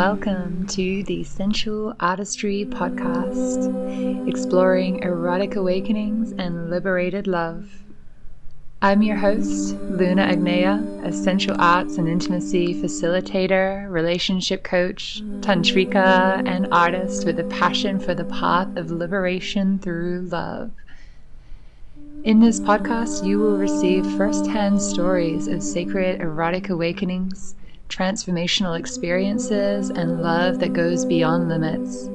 Welcome to the Sensual Artistry Podcast, exploring erotic awakenings and liberated love. I'm your host, Luna Agneya, a sensual arts and intimacy facilitator, relationship coach, tantrika, and artist with a passion for the path of liberation through love. In this podcast, you will receive firsthand stories of sacred erotic awakenings, transformational experiences, and love that goes beyond limits.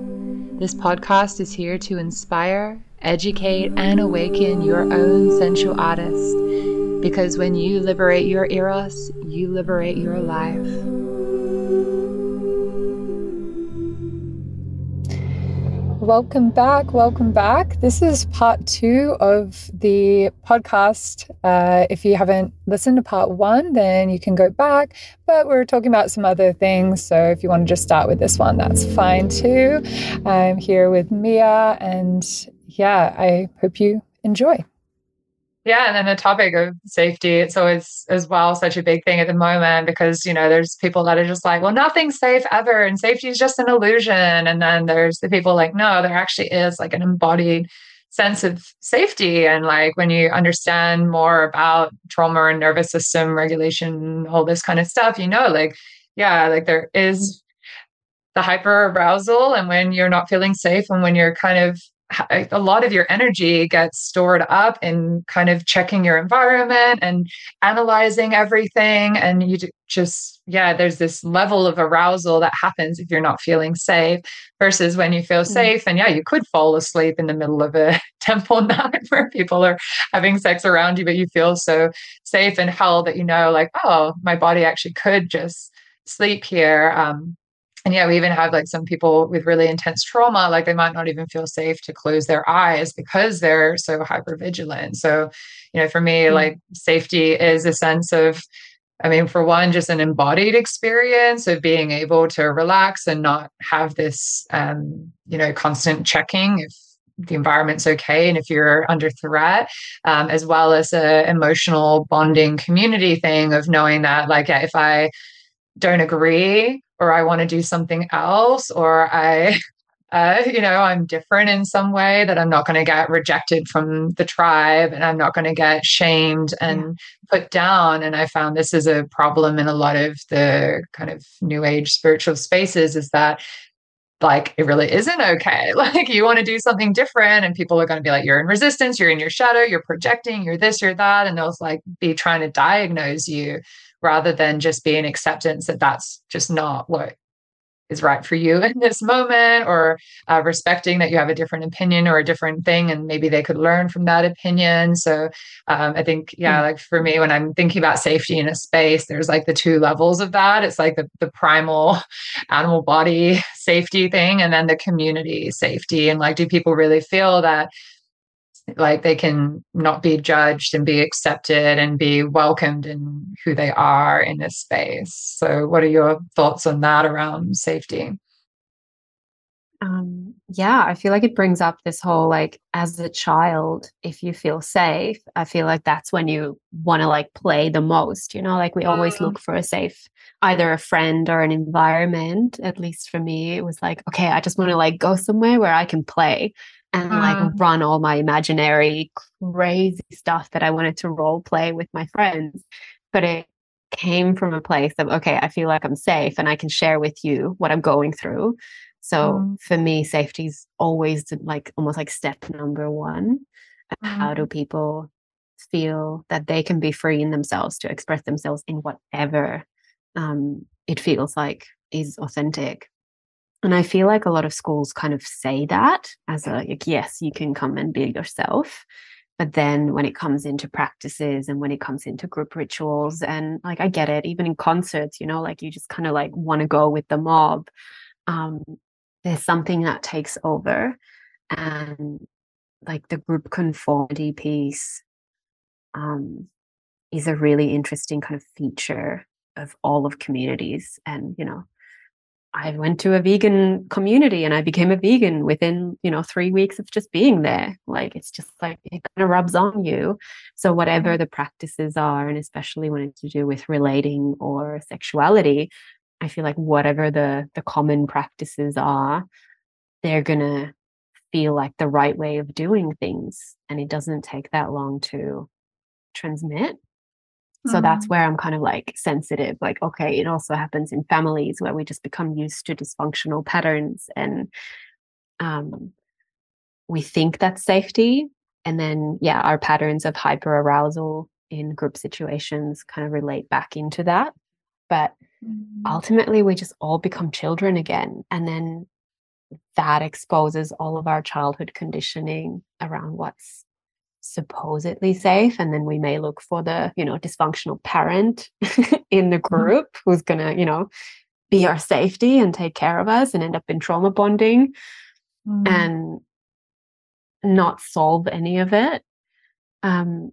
This podcast is here to inspire, educate, and awaken your own sensual artist. Because when you liberate your eros, you liberate your life. Welcome back. Welcome back. This is part two of the podcast. Uh, if you haven't listened to part one, then you can go back. But we're talking about some other things. So if you want to just start with this one, that's fine too. I'm here with Mia, and yeah, I hope you enjoy. Yeah, and then the topic of safety, it's always as well such a big thing at the moment because, you know, there's people that are just like, well, nothing's safe ever and safety is just an illusion. And then there's the people like, no, there actually is like an embodied sense of safety. And like when you understand more about trauma and nervous system regulation, all this kind of stuff, you know, like, yeah, like there is the hyper arousal. And when you're not feeling safe and when you're kind of a lot of your energy gets stored up in kind of checking your environment and analyzing everything and you just yeah there's this level of arousal that happens if you're not feeling safe versus when you feel mm. safe and yeah you could fall asleep in the middle of a temple night where people are having sex around you but you feel so safe and held that you know like oh my body actually could just sleep here um, and yeah, we even have like some people with really intense trauma, like they might not even feel safe to close their eyes because they're so hyper vigilant. So, you know, for me, mm-hmm. like safety is a sense of, I mean, for one, just an embodied experience of being able to relax and not have this, um, you know, constant checking if the environment's okay and if you're under threat, um, as well as a emotional bonding community thing of knowing that, like, yeah, if I don't agree or I want to do something else, or I, uh, you know, I'm different in some way that I'm not going to get rejected from the tribe and I'm not going to get shamed and yeah. put down. And I found this is a problem in a lot of the kind of new age spiritual spaces is that like it really isn't okay. Like you want to do something different, and people are going to be like, you're in resistance, you're in your shadow, you're projecting, you're this, you're that. And they'll like be trying to diagnose you rather than just be an acceptance that that's just not what is right for you in this moment or uh, respecting that you have a different opinion or a different thing and maybe they could learn from that opinion. So um, i think yeah like for me when i'm thinking about safety in a space there's like the two levels of that. It's like the, the primal animal body safety thing and then the community safety. And like do people really feel that like they can not be judged and be accepted and be welcomed in who they are in this space. So what are your thoughts on that around safety? Um, yeah i feel like it brings up this whole like as a child if you feel safe i feel like that's when you want to like play the most you know? Like we always look for a safe either a friend or an environment at least for me it was like okay i just want to like go somewhere where i can play and like run all my imaginary crazy stuff that I wanted to role play with my friends. But it came from a place of, okay, I feel like I'm safe and I can share with you what I'm going through. So mm. for me, safety is always like almost like step number one. Mm. How do people feel that they can be free in themselves to express themselves in whatever um, it feels like is authentic? And I feel like a lot of schools kind of say that as a like, yes, you can come and be yourself. But then when it comes into practices and when it comes into group rituals, and like I get it, even in concerts, you know, like you just kind of like want to go with the mob. Um, there's something that takes over. And like the group conformity piece um, is a really interesting kind of feature of all of communities. And, you know, I went to a vegan community and I became a vegan within, you know, three weeks of just being there. Like it's just like it kind of rubs on you. So whatever mm-hmm. the practices are, and especially when it's to do with relating or sexuality, I feel like whatever the the common practices are, they're gonna feel like the right way of doing things. And it doesn't take that long to transmit. So that's mm. where I'm kind of like sensitive. Like, okay, it also happens in families where we just become used to dysfunctional patterns and um, we think that's safety. And then, yeah, our patterns of hyper arousal in group situations kind of relate back into that. But mm. ultimately, we just all become children again. And then that exposes all of our childhood conditioning around what's supposedly safe and then we may look for the you know dysfunctional parent in the mm-hmm. group who's going to you know be our safety and take care of us and end up in trauma bonding mm-hmm. and not solve any of it um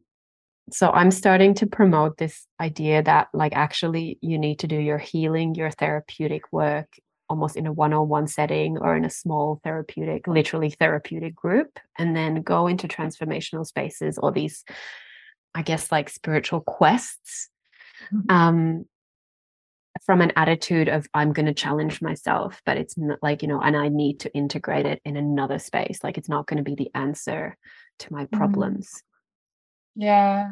so i'm starting to promote this idea that like actually you need to do your healing your therapeutic work almost in a one-on-one setting or in a small therapeutic literally therapeutic group and then go into transformational spaces or these i guess like spiritual quests mm-hmm. um from an attitude of i'm going to challenge myself but it's not like you know and i need to integrate it in another space like it's not going to be the answer to my mm-hmm. problems yeah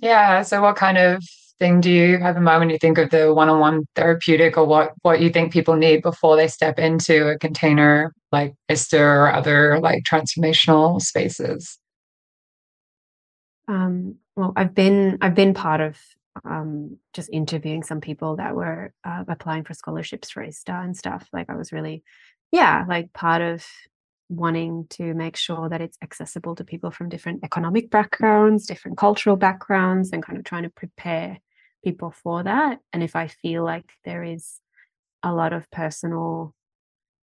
yeah so what kind of thing do you have in mind when you think of the one-on-one therapeutic or what what you think people need before they step into a container like ISTA or other like transformational spaces? Um, well, I've been I've been part of um, just interviewing some people that were uh, applying for scholarships for ISTA and stuff. Like I was really, yeah, like part of wanting to make sure that it's accessible to people from different economic backgrounds, different cultural backgrounds, and kind of trying to prepare people for that. And if I feel like there is a lot of personal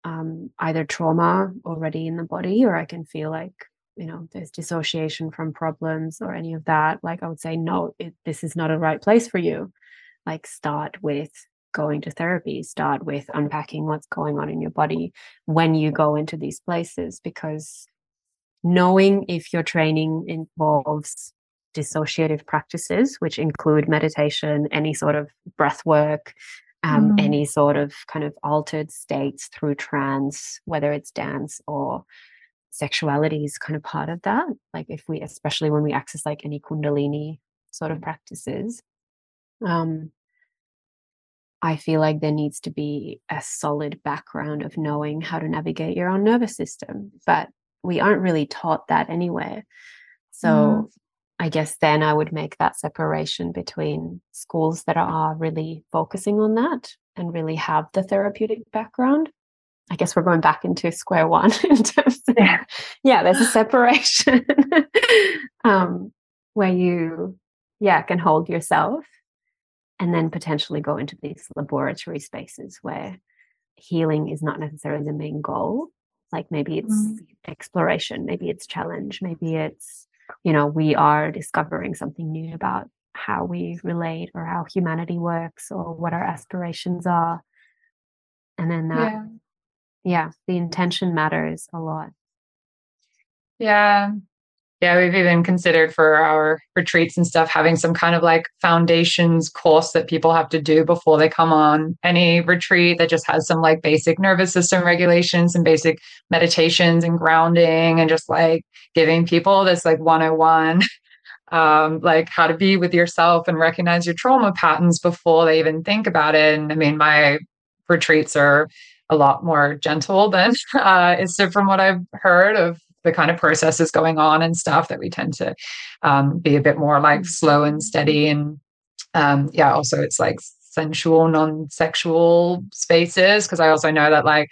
um, either trauma already in the body, or I can feel like, you know, there's dissociation from problems or any of that, like I would say, no, it, this is not a right place for you. Like, start with going to therapy, start with unpacking what's going on in your body when you go into these places, because knowing if your training involves dissociative practices, which include meditation, any sort of breath work, um, mm. any sort of kind of altered states through trance, whether it's dance or sexuality is kind of part of that. Like if we, especially when we access like any Kundalini sort of practices, um, I feel like there needs to be a solid background of knowing how to navigate your own nervous system, but we aren't really taught that anywhere. So mm. I guess then I would make that separation between schools that are really focusing on that and really have the therapeutic background. I guess we're going back into square one in terms of, yeah, yeah there's a separation um, where you, yeah, can hold yourself and then potentially go into these laboratory spaces where healing is not necessarily the main goal. Like maybe it's mm. exploration, maybe it's challenge, maybe it's you know we are discovering something new about how we relate or how humanity works or what our aspirations are and then that yeah, yeah the intention matters a lot yeah yeah we've even considered for our retreats and stuff having some kind of like foundations course that people have to do before they come on any retreat that just has some like basic nervous system regulations and basic meditations and grounding and just like giving people this like 101 um, like how to be with yourself and recognize your trauma patterns before they even think about it. And i mean my retreats are a lot more gentle than uh, is from what I've heard of the kind of processes going on and stuff that we tend to um, be a bit more like slow and steady and um, yeah also it's like sensual non-sexual spaces because i also know that like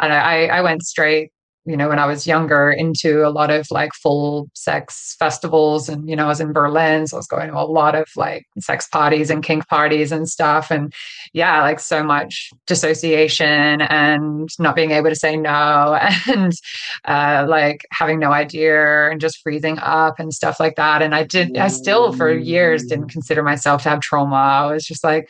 I, I went straight you know, when I was younger, into a lot of like full sex festivals. And, you know, I was in Berlin. So I was going to a lot of like sex parties and kink parties and stuff. And yeah, like so much dissociation and not being able to say no and uh, like having no idea and just freezing up and stuff like that. And I did, I still for years didn't consider myself to have trauma. I was just like,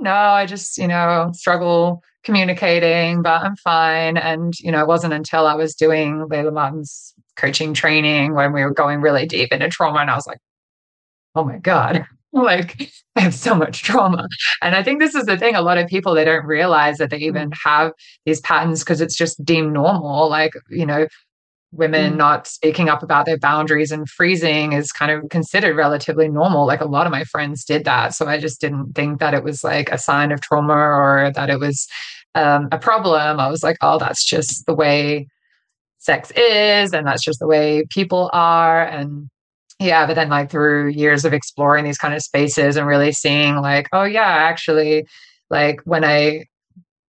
no, I just, you know, struggle communicating, but I'm fine. And, you know, it wasn't until I was doing Layla Martin's coaching training when we were going really deep into trauma and I was like, oh my God, like I have so much trauma. And I think this is the thing. A lot of people they don't realize that they even mm. have these patterns because it's just deemed normal. Like, you know, women mm. not speaking up about their boundaries and freezing is kind of considered relatively normal. Like a lot of my friends did that. So I just didn't think that it was like a sign of trauma or that it was um, a problem. I was like, oh, that's just the way sex is. And that's just the way people are. And yeah, but then like through years of exploring these kind of spaces and really seeing like, oh yeah, actually, like when I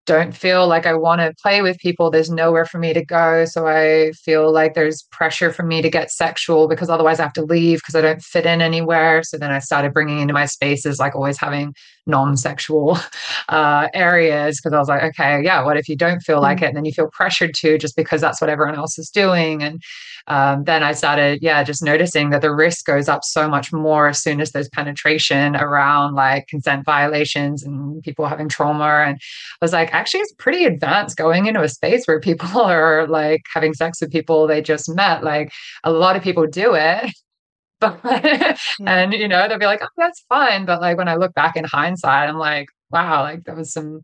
don't feel like I want to play with people. There's nowhere for me to go. So I feel like there's pressure for me to get sexual because otherwise I have to leave because I don't fit in anywhere. So then I started bringing into my spaces like always having non sexual uh, areas because I was like, okay, yeah, what if you don't feel like mm-hmm. it? And then you feel pressured to just because that's what everyone else is doing. And um, then I started, yeah, just noticing that the risk goes up so much more as soon as there's penetration around like consent violations and people having trauma. And I was like, actually, it's pretty advanced going into a space where people are like having sex with people they just met. Like a lot of people do it. But, and you know, they'll be like, oh, that's fine. But like when I look back in hindsight, I'm like, wow, like that was some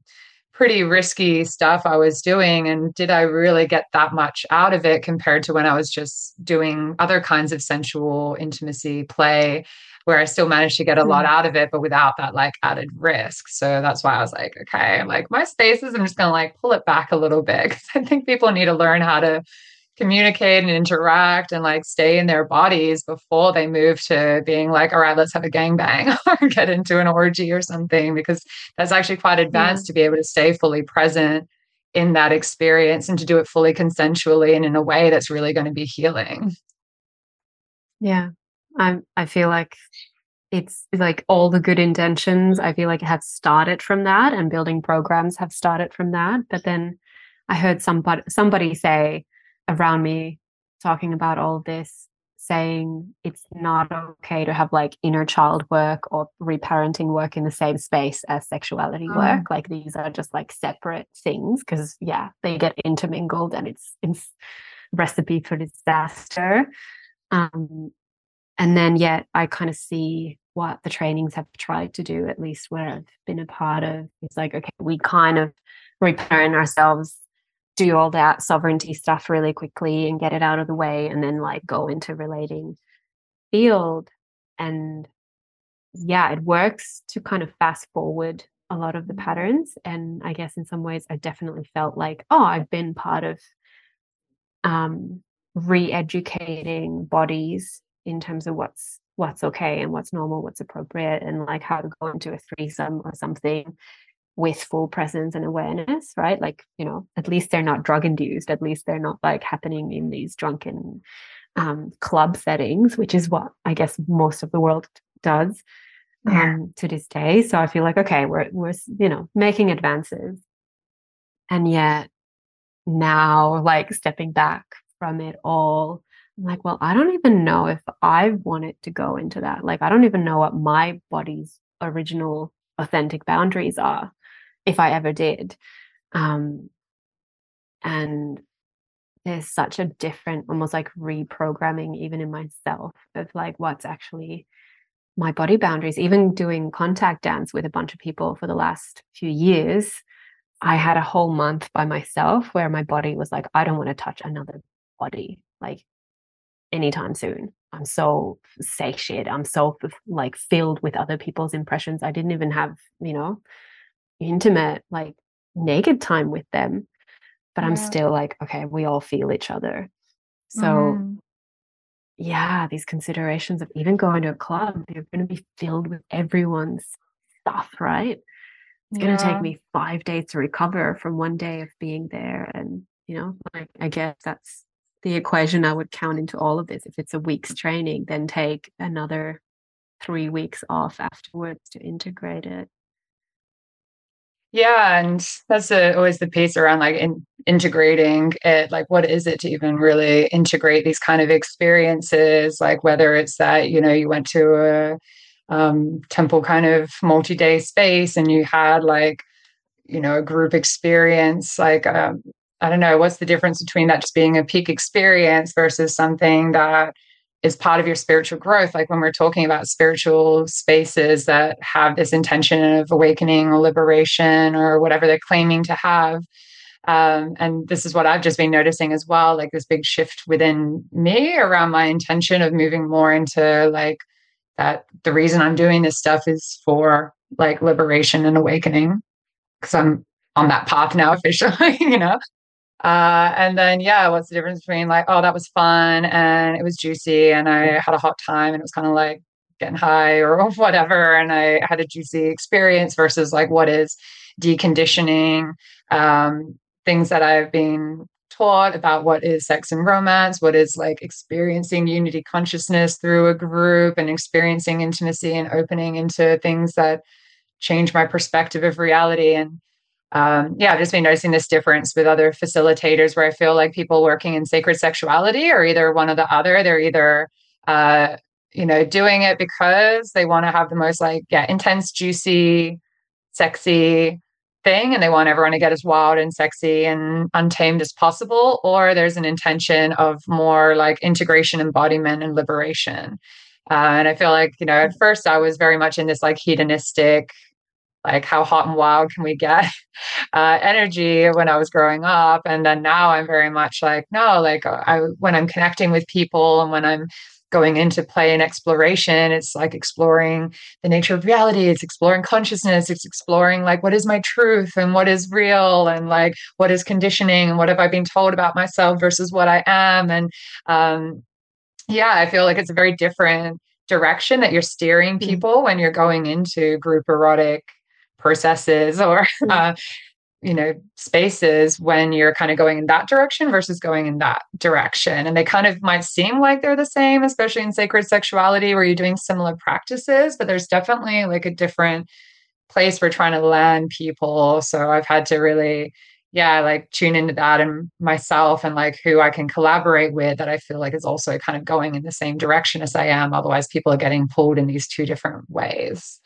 pretty risky stuff I was doing. And did I really get that much out of it compared to when I was just doing other kinds of sensual intimacy play, where I still managed to get a lot mm-hmm. out of it, but without that like added risk. So that's why I was like, okay, like my spaces, I'm just going to like pull it back a little bit because I think people need to learn how to communicate and interact and like stay in their bodies before they move to being like, all right, let's have a gangbang or get into an orgy or something, because that's actually quite advanced yeah. to be able to stay fully present in that experience and to do it fully consensually and in a way that's really going to be healing. Yeah. I I feel like it's like all the good intentions I feel like have started from that and building programs have started from that. But then I heard somebody somebody say, around me talking about all this saying it's not okay to have like inner child work or reparenting work in the same space as sexuality mm. work like these are just like separate things because yeah they get intermingled and it's it's recipe for disaster um and then yet i kind of see what the trainings have tried to do at least where i've been a part of it's like okay we kind of reparent ourselves do all that sovereignty stuff really quickly and get it out of the way and then like go into relating field. And yeah it works to kind of fast forward a lot of the patterns. And i guess in some ways i definitely felt like oh i've been part of um re-educating bodies in terms of what's what's okay and what's normal what's appropriate and like how to go into a threesome or something with full presence and awareness, right? Like, you know, at least they're not drug induced, at least they're not like happening in these drunken um, club settings, which is what I guess most of the world does yeah. um, to this day. So I feel like, okay, we're, we're, you know, making advances. And yet now, like stepping back from it all, I'm like, well, I don't even know if I wanted to go into that. Like, I don't even know what my body's original authentic boundaries are if I ever did. Um, and there's such a different, almost like reprogramming, even in myself, of like what's actually my body boundaries. Even doing contact dance with a bunch of people for the last few years, I had a whole month by myself where my body was like, I don't want to touch another body like anytime soon. I'm so satiated. I'm so like filled with other people's impressions. I didn't even have, you know, intimate, like naked time with them. But yeah. I'm still like, okay, we all feel each other. So, mm. yeah, these considerations of even going to a club, you're going to be filled with everyone's stuff, right? It's yeah. going to take me five days to recover from one day of being there. And, you know, like, I guess that's the equation I would count into all of this. If it's a week's training, then take another three weeks off afterwards to integrate it. Yeah, and that's a, always the piece around like in, integrating it. Like, what is it to even really integrate these kind of experiences? Like, whether it's that you know you went to a um, temple kind of multi-day space and you had like you know a group experience. Like, um, I don't know, what's the difference between that just being a peak experience versus something that is part of your spiritual growth. Like when we're talking about spiritual spaces that have this intention of awakening or liberation or whatever they're claiming to have. Um, and this is what I've just been noticing as well, like this big shift within me around my intention of moving more into like that the reason I'm doing this stuff is for like liberation and awakening because I'm on that path now officially, you know. Uh, and then yeah, what's the difference between like, oh, that was fun and it was juicy and I had a hot time and it was kind of like getting high or whatever, and I had a juicy experience versus like what is deconditioning, um, things that I've been taught about what is sex and romance, what is like experiencing unity consciousness through a group and experiencing intimacy and opening into things that change my perspective of reality. And um, yeah, I've just been noticing this difference with other facilitators where I feel like people working in sacred sexuality are either one or the other. They're either, uh, you know, doing it because they want to have the most like, yeah, intense, juicy, sexy thing and they want everyone to get as wild and sexy and untamed as possible or there's an intention of more like integration embodiment and liberation uh, and i feel like you know at first i was very much in this like hedonistic like how hot and wild can we get uh, energy when i was growing up and then now i'm very much like no like i when i'm connecting with people and when i'm going into play and exploration it's like exploring the nature of reality it's exploring consciousness it's exploring like what is my truth and what is real and like what is conditioning and what have i been told about myself versus what i am and um yeah i feel like it's a very different direction that you're steering mm. people when you're going into group erotic processes or mm. uh, you know spaces when you're kind of going in that direction versus going in that direction. And they kind of might seem like they're the same especially in sacred sexuality where you're doing similar practices but there's definitely like a different place we're trying to land people. So i've had to really yeah like tune into that and myself and like who i can collaborate with that i feel like is also kind of going in the same direction as i am. Otherwise people are getting pulled in these two different ways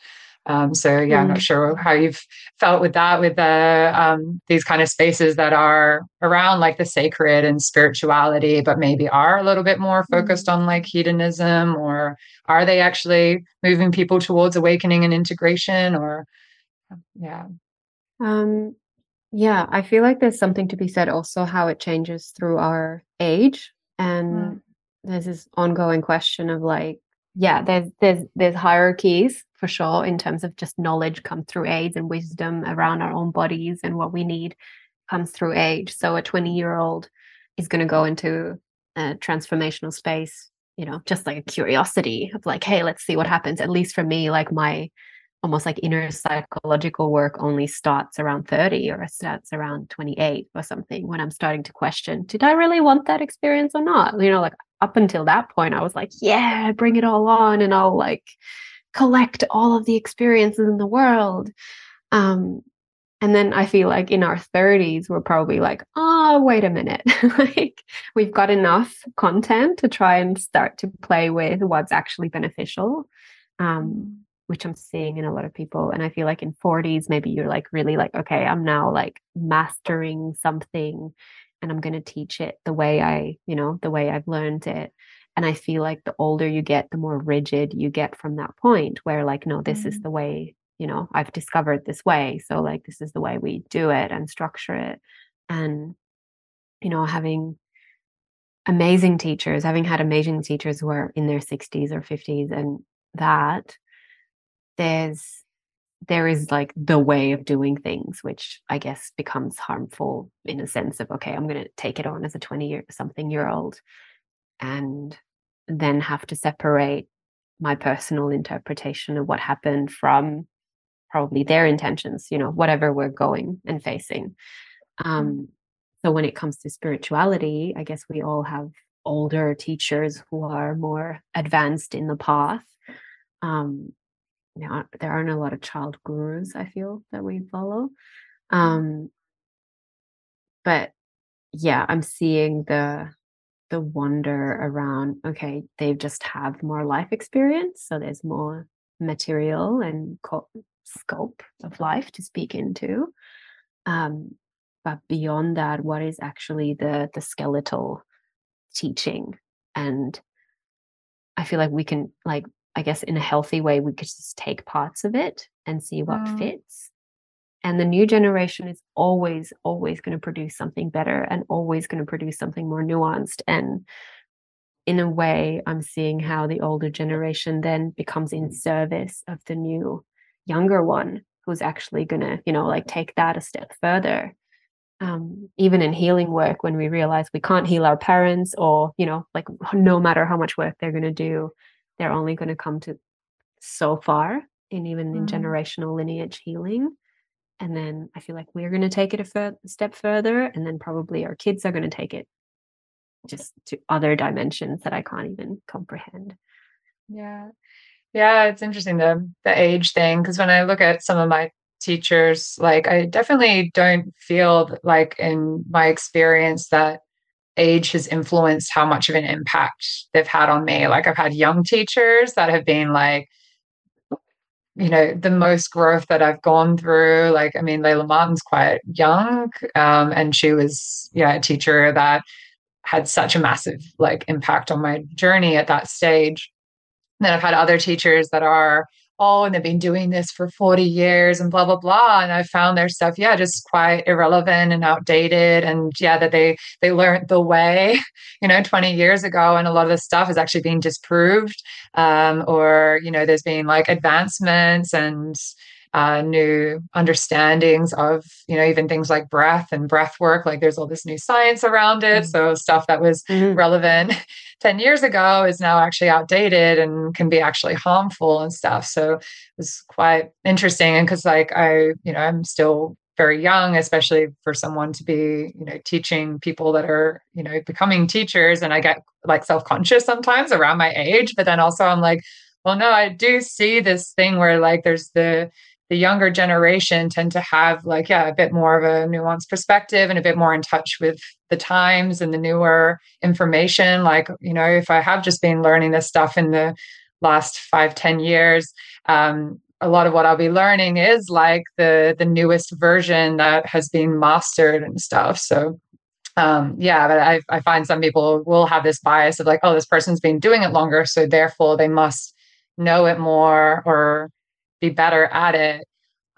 um, so yeah. I'm not mm. sure how you've felt with that, with the um, these kind of spaces that are around like the sacred and spirituality, but maybe are a little bit more focused mm. on like hedonism, or are they actually moving people towards awakening and integration? Or yeah, um, yeah, I feel like there's something to be said also how it changes through our age, and mm. there's this ongoing question of like yeah there's there's there's hierarchies for sure in terms of just knowledge comes through age and wisdom around our own bodies and what we need comes through age. So a 20 year old is going to go into a transformational space you know just like a curiosity of like hey let's see what happens. At least for me like my almost like inner psychological work only starts around 30 or it starts around 28 or something when i'm starting to question did i really want that experience or not? You know like up until that point i was like yeah bring it all on and i'll like collect all of the experiences in the world um and then i feel like in our 30s we're probably like oh wait a minute like we've got enough content to try and start to play with what's actually beneficial um which I'm seeing in a lot of people. And I feel like in 40s, maybe you're like really like, okay, I'm now like mastering something and I'm going to teach it the way I, you know, the way I've learned it. And I feel like the older you get, the more rigid you get from that point where, like, no, this mm-hmm. is the way, you know, I've discovered this way. So, like, this is the way we do it and structure it. And, you know, having amazing teachers, having had amazing teachers who are in their 60s or 50s and that there's there is like the way of doing things which i guess becomes harmful in a sense of okay i'm going to take it on as a 20 year something year old and then have to separate my personal interpretation of what happened from probably their intentions you know whatever we're going and facing um mm-hmm. so when it comes to spirituality i guess we all have older teachers who are more advanced in the path um now there aren't a lot of child gurus i feel that we follow mm-hmm. um but yeah i'm seeing the the wonder around okay they just have more life experience so there's more material and co- scope of life to speak into um but beyond that what is actually the the skeletal teaching and I feel like we can like I guess in a healthy way we could just take parts of it and see what mm. fits. And the new generation is always, always going to produce something better and always going to produce something more nuanced. And in a way, I'm seeing how the older generation then becomes in service of the new younger one who's actually going to, you know, like take that a step further. Um, even in healing work, when we realize we can't heal our parents, or, you know, like no matter how much work they're going to do, they're only going to come to so far in even in mm-hmm. generational lineage healing and then i feel like we're going to take it a fur- step further and then probably our kids are going to take it just to other dimensions that i can't even comprehend yeah yeah it's interesting the the age thing because when i look at some of my teachers like i definitely don't feel like in my experience that age has influenced how much of an impact they've had on me. Like i've had young teachers that have been like you know the most growth that i've gone through. Like i mean layla martin's quite young um, and she was yeah a teacher that had such a massive like impact on my journey at that stage. And then i've had other teachers that are oh, and they've been doing this for 40 years and blah, blah, blah. And I found their stuff, yeah, just quite irrelevant and outdated. And yeah, that they they learned the way, you know, 20 years ago. And a lot of the stuff is actually being disproved. Um, or, you know, there's been like advancements and uh, new understandings of you know even things like breath and breath work like there's all this new science around it. Mm-hmm. so stuff that was mm-hmm. relevant 10 years ago is now actually outdated and can be actually harmful and stuff. So it was quite interesting. And because like i you know i'm still very young especially for someone to be you know teaching people that are you know becoming teachers. And i get like self-conscious sometimes around my age. But then also i'm like well no i do see this thing where like there's the the younger generation tend to have like yeah a bit more of a nuanced perspective and a bit more in touch with the times and the newer information. Like you know if i have just been learning this stuff in the last five ten years um, a lot of what i'll be learning is like the the newest version that has been mastered and stuff. So um, yeah but I, I find some people will have this bias of like oh this person's been doing it longer so therefore they must know it more or be better at it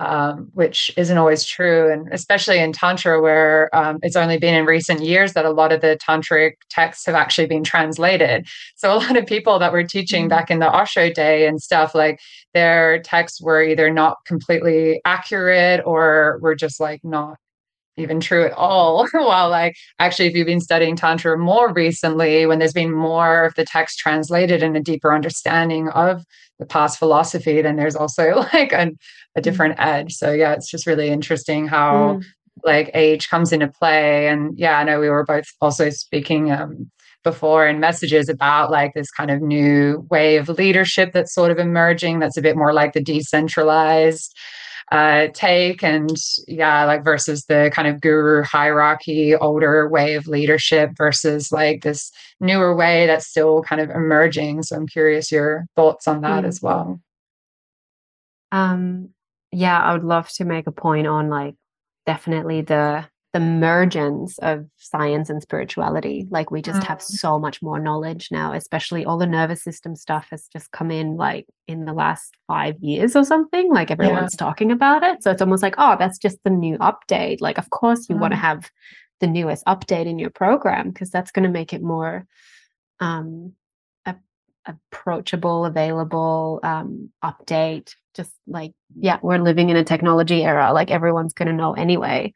um, which isn't always true and especially in tantra where um, it's only been in recent years that a lot of the tantric texts have actually been translated so a lot of people that were teaching mm-hmm. back in the osho day and stuff like their texts were either not completely accurate or were just like not even true at all. While like actually if you've been studying Tantra more recently, when there's been more of the text translated and a deeper understanding of the past philosophy, then there's also like a, a mm. different edge. So yeah, it's just really interesting how mm. like age comes into play. And yeah, I know we were both also speaking um, before in messages about like this kind of new way of leadership that's sort of emerging that's a bit more like the decentralized uh, take and yeah like versus the kind of guru hierarchy older way of leadership versus like this newer way that's still kind of emerging so i'm curious your thoughts on that mm-hmm. as well um yeah i would love to make a point on like definitely the the mergence of science and spirituality. Like we just have mm. so much more knowledge now, especially all the nervous system stuff has just come in like in the last five years or something. Like everyone's yeah. talking about it. So it's almost like, oh, that's just the new update. Like, of course, you mm. want to have the newest update in your program because that's going to make it more um, a- approachable, available, um, update. Just like, yeah, we're living in a technology era. Like everyone's going to know anyway.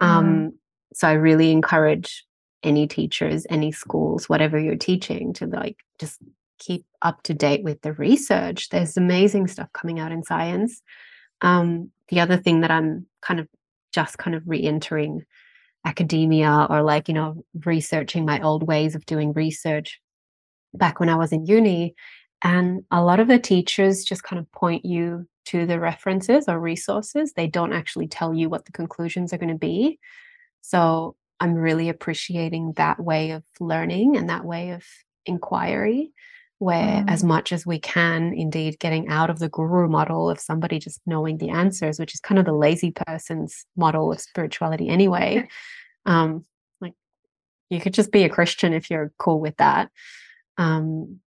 Um, mm. So I really encourage any teachers, any schools, whatever you're teaching, to like just keep up to date with the research. There's amazing stuff coming out in science. Um, the other thing that I'm kind of just kind of re-entering academia or like you know researching my old ways of doing research back when I was in uni and a lot of the teachers just kind of point you to the references or resources. They don't actually tell you what the conclusions are going to be. So I'm really appreciating that way of learning and that way of inquiry, where mm. as much as we can, indeed, getting out of the guru model of somebody just knowing the answers, which is kind of the lazy person's model of spirituality anyway. Um, like you could just be a Christian if you're cool with that. Um,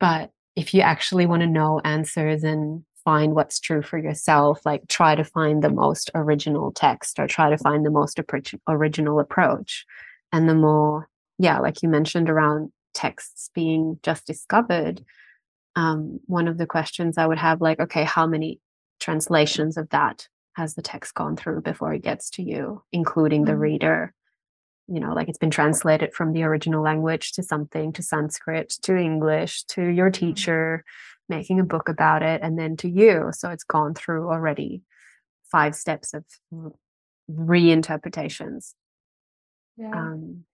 but if you actually want to know answers and find what's true for yourself, like try to find the most original text or try to find the most original approach. And the more, yeah, like you mentioned around texts being just discovered, um, one of the questions I would have, like, okay, how many translations of that has the text gone through before it gets to you, including the mm-hmm. reader? You know, like it's been translated from the original language to something, to Sanskrit, to English, to your mm-hmm. teacher, making a book about it and then to you so it's gone through already five steps of reinterpretations yeah. um,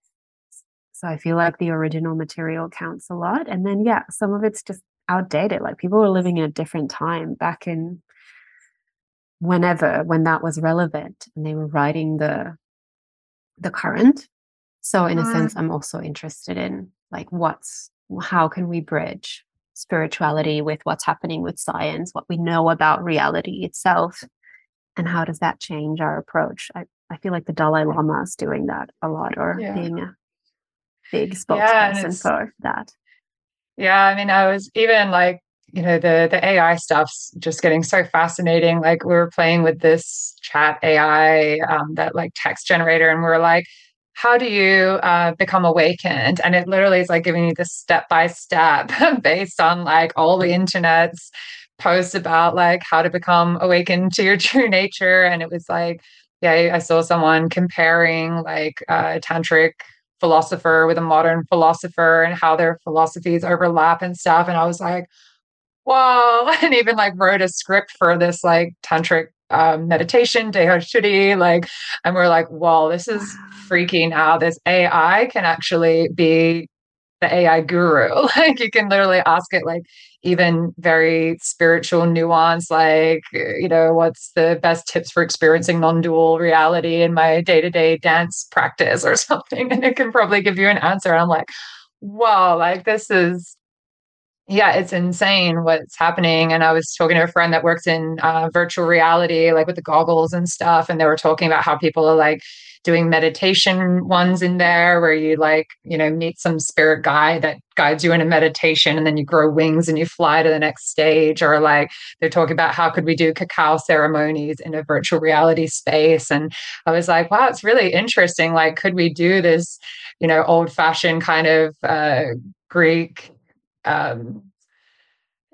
so i feel like the original material counts a lot and then yeah some of it's just outdated like people were living in a different time back in whenever when that was relevant and they were writing the the current so in a uh-huh. sense i'm also interested in like what's how can we bridge spirituality with what's happening with science, what we know about reality itself, and how does that change our approach? I, I feel like the Dalai Lama is doing that a lot or yeah. being a big spokesperson yeah, for that. Yeah, I mean, I was even like, you know, the the AI stuff's just getting so fascinating. Like we were playing with this chat AI, um, that like text generator, and we are like, how do you uh, become awakened? And it literally is like giving you the step by step based on like all the internet's posts about like how to become awakened to your true nature. And it was like, yeah, I saw someone comparing like a tantric philosopher with a modern philosopher and how their philosophies overlap and stuff. And I was like, whoa. And even like wrote a script for this like tantric um, meditation, Shuddhi, like, and we're like, well, this is freaking out. This AI can actually be the AI guru. Like, you can literally ask it, like, even very spiritual nuance, like, you know, what's the best tips for experiencing non dual reality in my day to day dance practice or something. And it can probably give you an answer. I'm like, wow, like, this is yeah, it's insane what's happening. And I was talking to a friend that works in uh, virtual reality, like with the goggles and stuff. And they were talking about how people are like doing meditation ones in there where you like, you know, meet some spirit guide that guides you in a meditation and then you grow wings and you fly to the next stage. Or like they're talking about how could we do cacao ceremonies in a virtual reality space. And I was like, wow, it's really interesting. Like, could we do this, you know, old fashioned kind of uh, Greek um,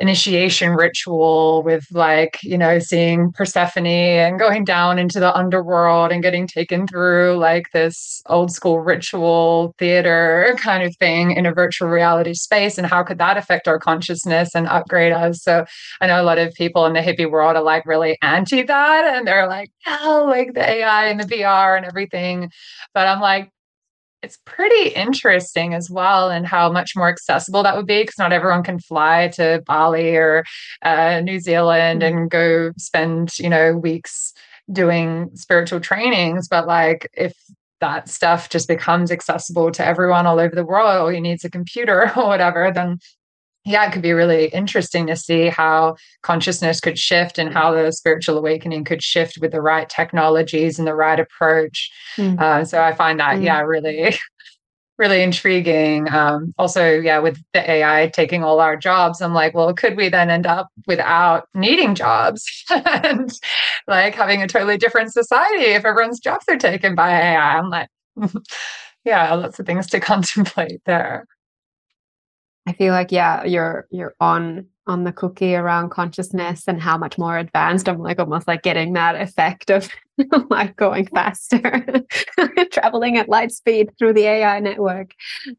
initiation ritual with like you know seeing persephone and going down into the underworld and getting taken through like this old school ritual theater kind of thing in a virtual reality space and how could that affect our consciousness and upgrade us? So i know a lot of people in the hippie world are like really anti that and they're like oh like the ai and the vr and everything. But i'm like it's pretty interesting as well and how much more accessible that would be because not everyone can fly to Bali or uh, New Zealand mm-hmm. and go spend you know weeks doing spiritual trainings but like if that stuff just becomes accessible to everyone all over the world you need is a computer or whatever then yeah, it could be really interesting to see how consciousness could shift and how the spiritual awakening could shift with the right technologies and the right approach. Mm. Uh, so I find that, mm. yeah, really, really intriguing. Um, also, yeah, with the AI taking all our jobs, I'm like, well, could we then end up without needing jobs and like having a totally different society if everyone's jobs are taken by AI? I'm like, yeah, lots of things to contemplate there. I feel like yeah, you're you're on on the cookie around consciousness and how much more advanced. I'm like almost like getting that effect of like going faster, traveling at light speed through the AI network.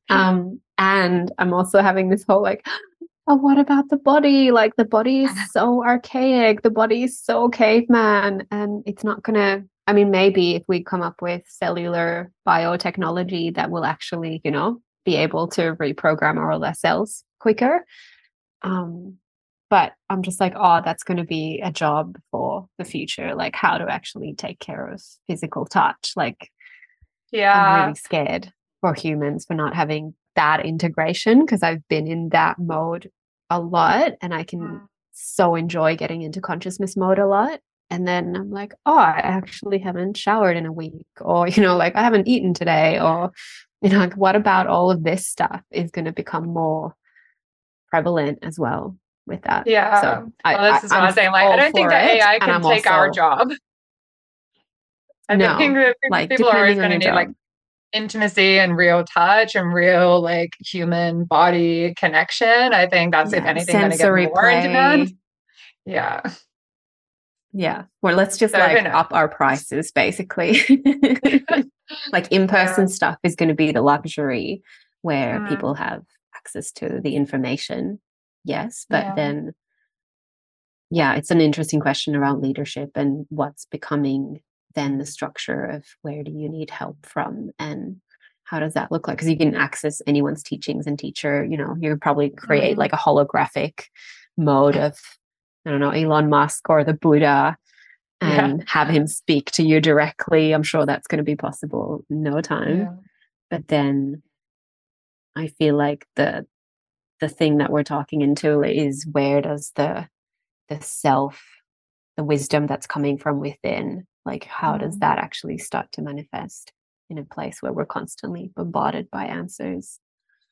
Um, and I'm also having this whole like, oh, what about the body? Like the body is so archaic, the body is so caveman, and it's not gonna. I mean, maybe if we come up with cellular biotechnology that will actually, you know, be able to reprogram our less cells quicker. Um, but I'm just like, oh, that's going to be a job for the future. Like, how to actually take care of physical touch. Like, yeah, I'm really scared for humans for not having that integration because I've been in that mode a lot and I can mm. so enjoy getting into consciousness mode a lot. And then I'm like, oh, I actually haven't showered in a week, or, you know, like I haven't eaten today, or you know like what about all of this stuff is going to become more prevalent as well with that. Yeah. So I, well, this is what I, am saying. Like, I don't think that AI can take also, our job. I no, think that like, people are always going to need job. like intimacy and real touch and real like human body connection. I think that's yeah, if anything going to get more play. in demand. Yeah. Yeah. Well, let's just so like up our prices basically. like in person yeah. stuff is going to be the luxury where mm. people have access to the information. Yes. But yeah. then, yeah, it's an interesting question around leadership and what's becoming then the structure of where do you need help from and how does that look like because you can access anyone's teachings and teacher you know you could probably create mm. like a holographic mode of i don't know elon musk or the buddha and yeah. have him speak to you directly i'm sure that's going to be possible in no time yeah. but then i feel like the the thing that we're talking into is where does the the self the wisdom that's coming from within like how does mm. that actually start to manifest in a place where we're constantly bombarded by answers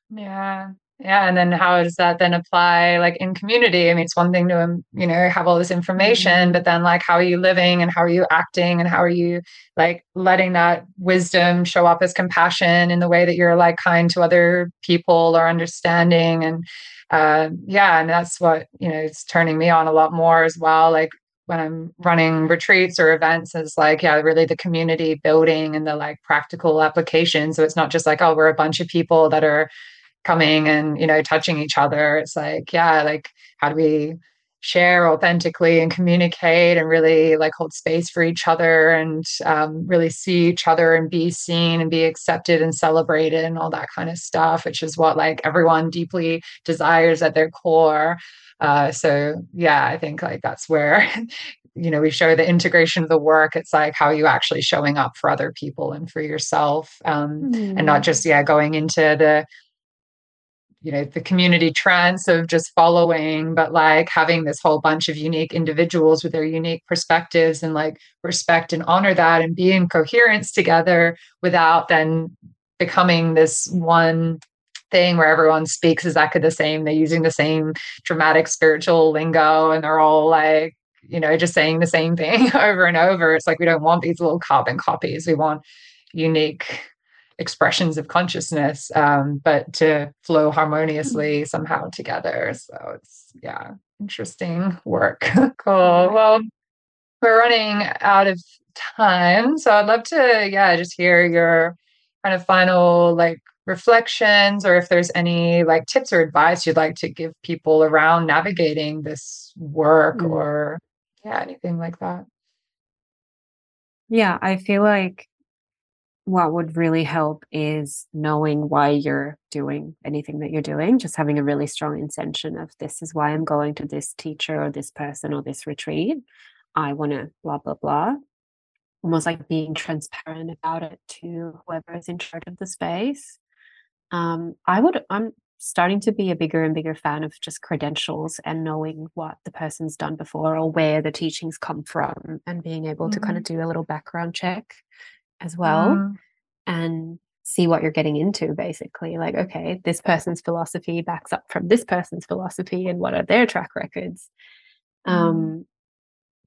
yeah yeah and then how does that then apply like in community i mean it's one thing to um, you know have all this information mm-hmm. but then like how are you living and how are you acting and how are you like letting that wisdom show up as compassion in the way that you're like kind to other people or understanding and uh, yeah and that's what you know it's turning me on a lot more as well like when I'm running retreats or events is like, yeah, really the community building and the like practical application. So it's not just like, oh, we're a bunch of people that are coming and, you know, touching each other. It's like, yeah, like how do we share authentically and communicate and really like hold space for each other and um, really see each other and be seen and be accepted and celebrated and all that kind of stuff, which is what like everyone deeply desires at their core. Uh, so yeah, I think like that's where you know we show the integration of the work. It's like how you actually showing up for other people and for yourself, um, mm. and not just yeah going into the you know the community trance of just following but like having this whole bunch of unique individuals with their unique perspectives and like respect and honor that and be in coherence together without then becoming this one thing where everyone speaks exactly the same. They're using the same dramatic spiritual lingo and they're all like, you know, just saying the same thing over and over. It's like we don't want these little carbon copies. We want unique expressions of consciousness, um, but to flow harmoniously somehow together. So it's, yeah, interesting work. cool. Well, we're running out of time. So I'd love to, yeah, just hear your kind of final like reflections or if there's any like tips or advice you'd like to give people around navigating this work mm. or yeah anything like that yeah i feel like what would really help is knowing why you're doing anything that you're doing just having a really strong intention of this is why i'm going to this teacher or this person or this retreat. I want to blah blah blah. Almost like being transparent about it to whoever is in charge of the space. Um, I would, I'm starting to be a bigger and bigger fan of just credentials and knowing what the person's done before or where the teachings come from and being able mm-hmm. to kind of do a little background check as well mm-hmm. and see what you're getting into basically like okay this person's philosophy backs up from this person's philosophy and what are their track records mm-hmm. um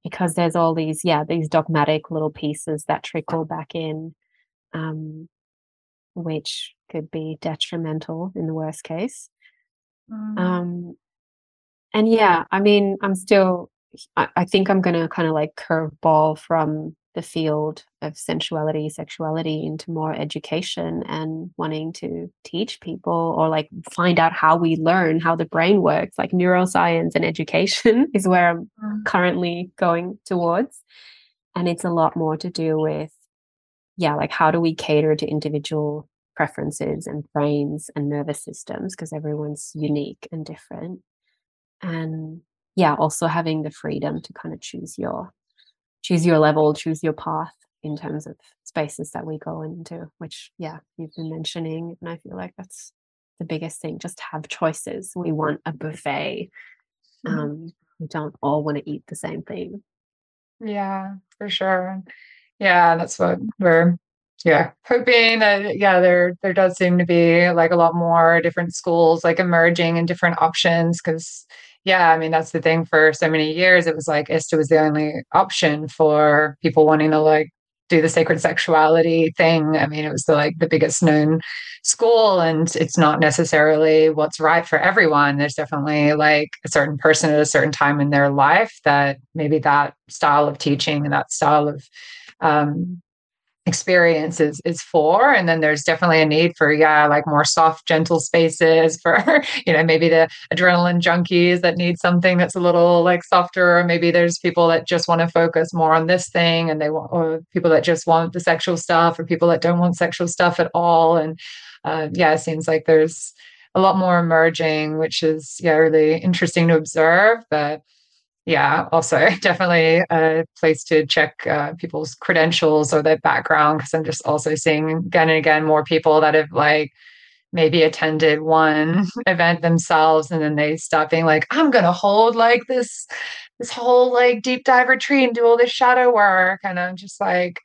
because there's all these yeah these dogmatic little pieces that trickle back in um which could be detrimental in the worst case. Mm. Um, and yeah, I mean, I'm still, I, I think I'm going to kind of like curveball from the field of sensuality, sexuality into more education and wanting to teach people or like find out how we learn how the brain works. Like neuroscience and education is where I'm mm. currently going towards. And it's a lot more to do with, yeah, like how do we cater to individual preferences and brains and nervous systems because everyone's unique and different and yeah also having the freedom to kind of choose your choose your level choose your path in terms of spaces that we go into which yeah you've been mentioning and i feel like that's the biggest thing just have choices. We want a buffet. Mm-hmm. um we don't all want to eat the same thing. Yeah for sure. Yeah that's what we're yeah, hoping that yeah, there there does seem to be like a lot more different schools like emerging and different options because yeah, I mean that's the thing for so many years it was like ISTA was the only option for people wanting to like do the sacred sexuality thing. I mean, it was the like the biggest known school and it's not necessarily what's right for everyone. There's definitely like a certain person at a certain time in their life that maybe that style of teaching and that style of um, experience is is for and then there's definitely a need for yeah like more soft gentle spaces for you know maybe the adrenaline junkies that need something that's a little like softer or maybe there's people that just want to focus more on this thing and they want or people that just want the sexual stuff or people that don't want sexual stuff at all and uh, yeah it seems like there's a lot more emerging which is yeah really interesting to observe but yeah, also definitely a place to check uh, people's credentials or their background because I'm just also seeing again and again more people that have like maybe attended one event themselves and then they stop being like, I'm gonna hold like this this whole like deep dive retreat and do all this shadow work. And I'm just like,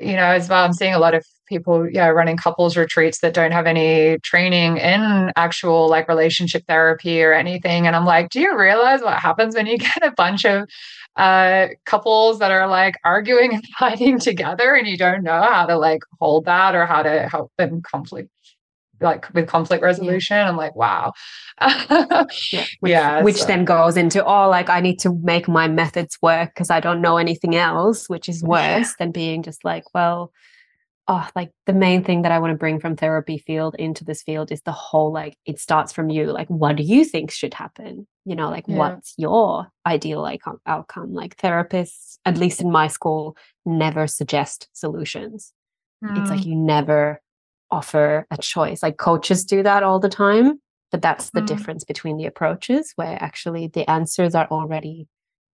you know, as well, I'm seeing a lot of people, yeah, running couples retreats that don't have any training in actual like relationship therapy or anything. And I'm like, do you realize what happens when you get a bunch of uh, couples that are like arguing and fighting together and you don't know how to like hold that or how to help them conflict like with conflict resolution. Yeah. I'm like, wow. yeah. Which, yeah, which so. then goes into, oh, like I need to make my methods work because I don't know anything else, which is worse yeah. than being just like, well, oh, like the main thing that I want to bring from therapy field into this field is the whole like it starts from you. Like, what do you think should happen? You know, like yeah. what's your ideal like outcome? Like therapists, at least in my school, never suggest solutions. Mm. It's like you never offer a choice. Like coaches do that all the time, but that's the mm. difference between the approaches where actually the answers are already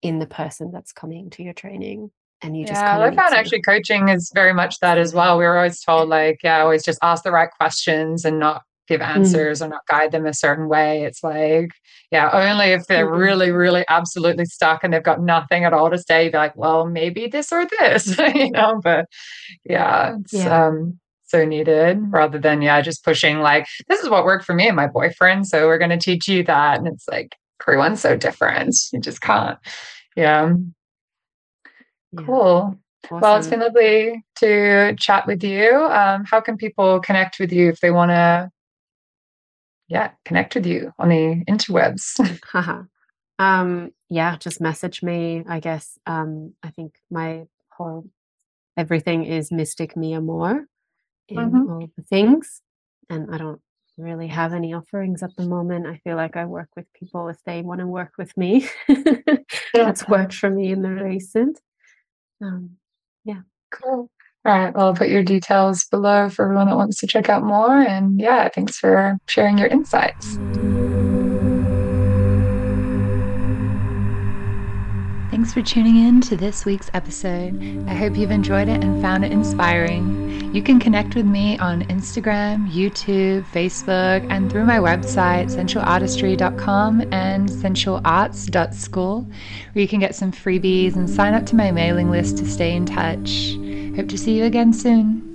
in the person that's coming to your training and you just yeah i found actually coaching is very much that as well we were always told like yeah always just ask the right questions and not give mm. answers mm. or not guide them a certain way it's like yeah only if they're mm-hmm. really really absolutely stuck and they've got nothing at all to say you'd be like well maybe this or this you know but yeah it's yeah. um so needed rather than yeah just pushing like this is what worked for me and my boyfriend so we're going to teach you that and it's like everyone's so different you just can't yeah yeah. Cool. Awesome. Well, it's been lovely to chat with you. Um, how can people connect with you if they want to, yeah, connect with you on the interwebs? um, yeah, just message me. I guess um, I think my whole everything is Mystic Mia Mor in mm-hmm. all the things, and I don't really have any offerings at the moment. I feel like I work with people if they want to work with me. That's worked for me in the recent. Um, yeah. Cool. All right. Well, I'll put your details below for everyone that wants to check out more. And yeah, thanks for sharing your insights. Thanks for tuning in to this week's episode. I hope you've enjoyed it and found it inspiring. You can connect with me on Instagram, YouTube, Facebook, and through my website, sensualartistry.com and sensualarts.school, where you can get some freebies and sign up to my mailing list to stay in touch. Hope to see you again soon.